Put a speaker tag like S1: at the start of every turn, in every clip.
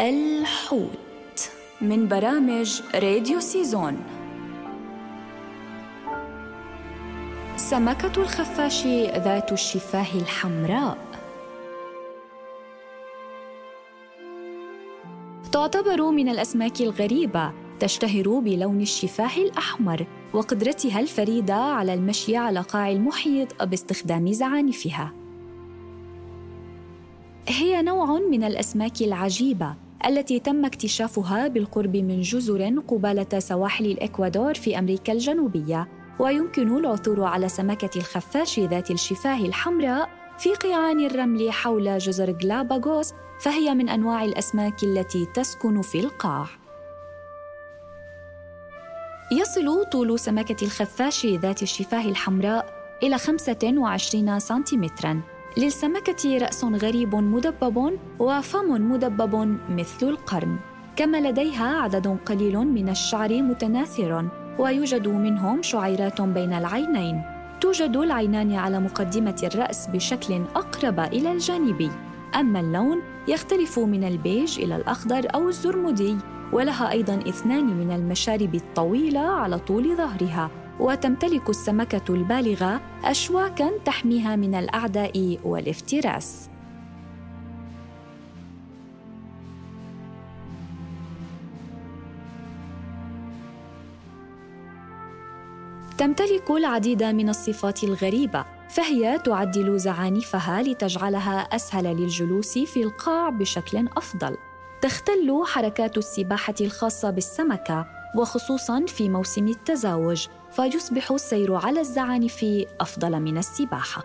S1: الحوت من برامج راديو سيزون. سمكة الخفاش ذات الشفاه الحمراء. تعتبر من الأسماك الغريبة تشتهر بلون الشفاه الأحمر وقدرتها الفريدة على المشي على قاع المحيط باستخدام زعانفها. هي نوع من الأسماك العجيبة التي تم اكتشافها بالقرب من جزر قبالة سواحل الإكوادور في أمريكا الجنوبية. ويمكن العثور على سمكة الخفاش ذات الشفاه الحمراء في قيعان الرمل حول جزر غلاباغوس فهي من أنواع الأسماك التي تسكن في القاع. يصل طول سمكة الخفاش ذات الشفاه الحمراء إلى 25 سنتيمتراً. للسمكة رأس غريب مدبب وفم مدبب مثل القرن كما لديها عدد قليل من الشعر متناثر ويوجد منهم شعيرات بين العينين. توجد العينان على مقدمة الرأس بشكل أقرب إلى الجانبي أما اللون يختلف من البيج إلى الأخضر أو الزرمدي ولها أيضا اثنان من المشارب الطويلة على طول ظهرها. وتمتلك السمكة البالغة أشواكاً تحميها من الأعداء والافتراس. تمتلك العديد من الصفات الغريبة، فهي تعدل زعانفها لتجعلها أسهل للجلوس في القاع بشكل أفضل. تختل حركات السباحة الخاصة بالسمكة وخصوصا في موسم التزاوج فيصبح السير على الزعانف أفضل من السباحة.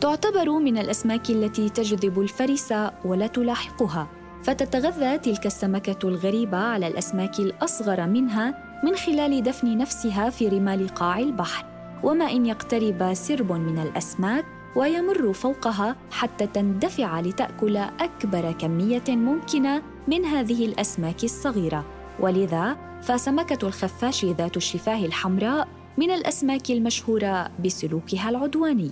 S1: تعتبر من الأسماك التي تجذب الفرس ولا تلاحقها. فتتغذى تلك السمكة الغريبة على الأسماك الأصغر منها من خلال دفن نفسها في رمال قاع البحر. وما إن يقترب سرب من الأسماك ويمر فوقها حتى تندفع لتأكل أكبر كمية ممكنة من هذه الأسماك الصغيرة. ولذا فسمكة الخفاش ذات الشفاه الحمراء من الأسماك المشهورة بسلوكها العدواني.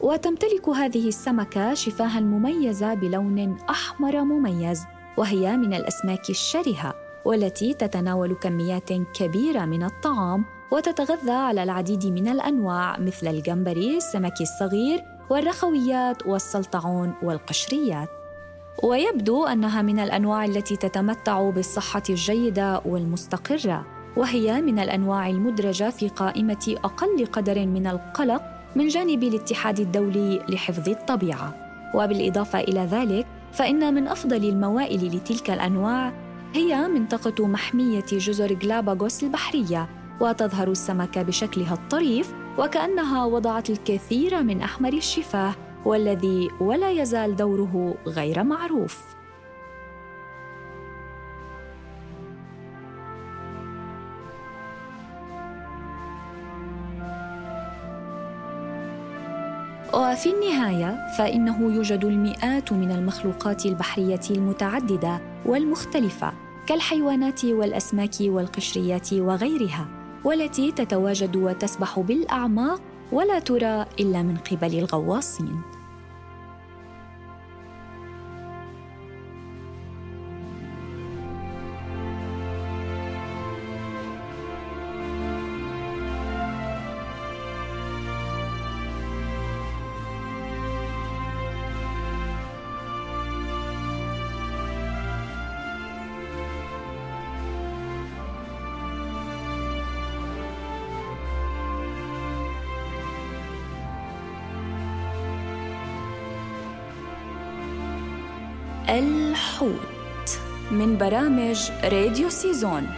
S1: وتمتلك هذه السمكة شفاها مميزه بلون أحمر مميز وهي من الأسماك الشرهة والتي تتناول كميات كبيرة من الطعام وتتغذى على العديد من الأنواع مثل الجمبري السمك الصغير والرخويات والسلطعون والقشريات. ويبدو أنها من الأنواع التي تتمتع بالصحة الجيدة والمستقرة وهي من الأنواع المدرجة في قائمة أقل قدر من القلق من جانب الاتحاد الدولي لحفظ الطبيعة. وبالإضافة إلى ذلك فإن من أفضل الموائل لتلك الأنواع هي منطقة محمية جزر غلاباغوس البحرية وتظهر السمكه بشكلها الطريف وكأنها وضعت الكثير من أحمر الشفاه والذي ولا يزال دوره غير معروف. وفي النهاية فإنه يوجد المئات من المخلوقات البحرية المتعددة والمختلفة كالحيوانات والأسماك والقشريات وغيرها والتي تتواجد وتسبح بالأعماق ولا ترى إلا من قبل الغواصين. الحوت من برامج راديو سيزون.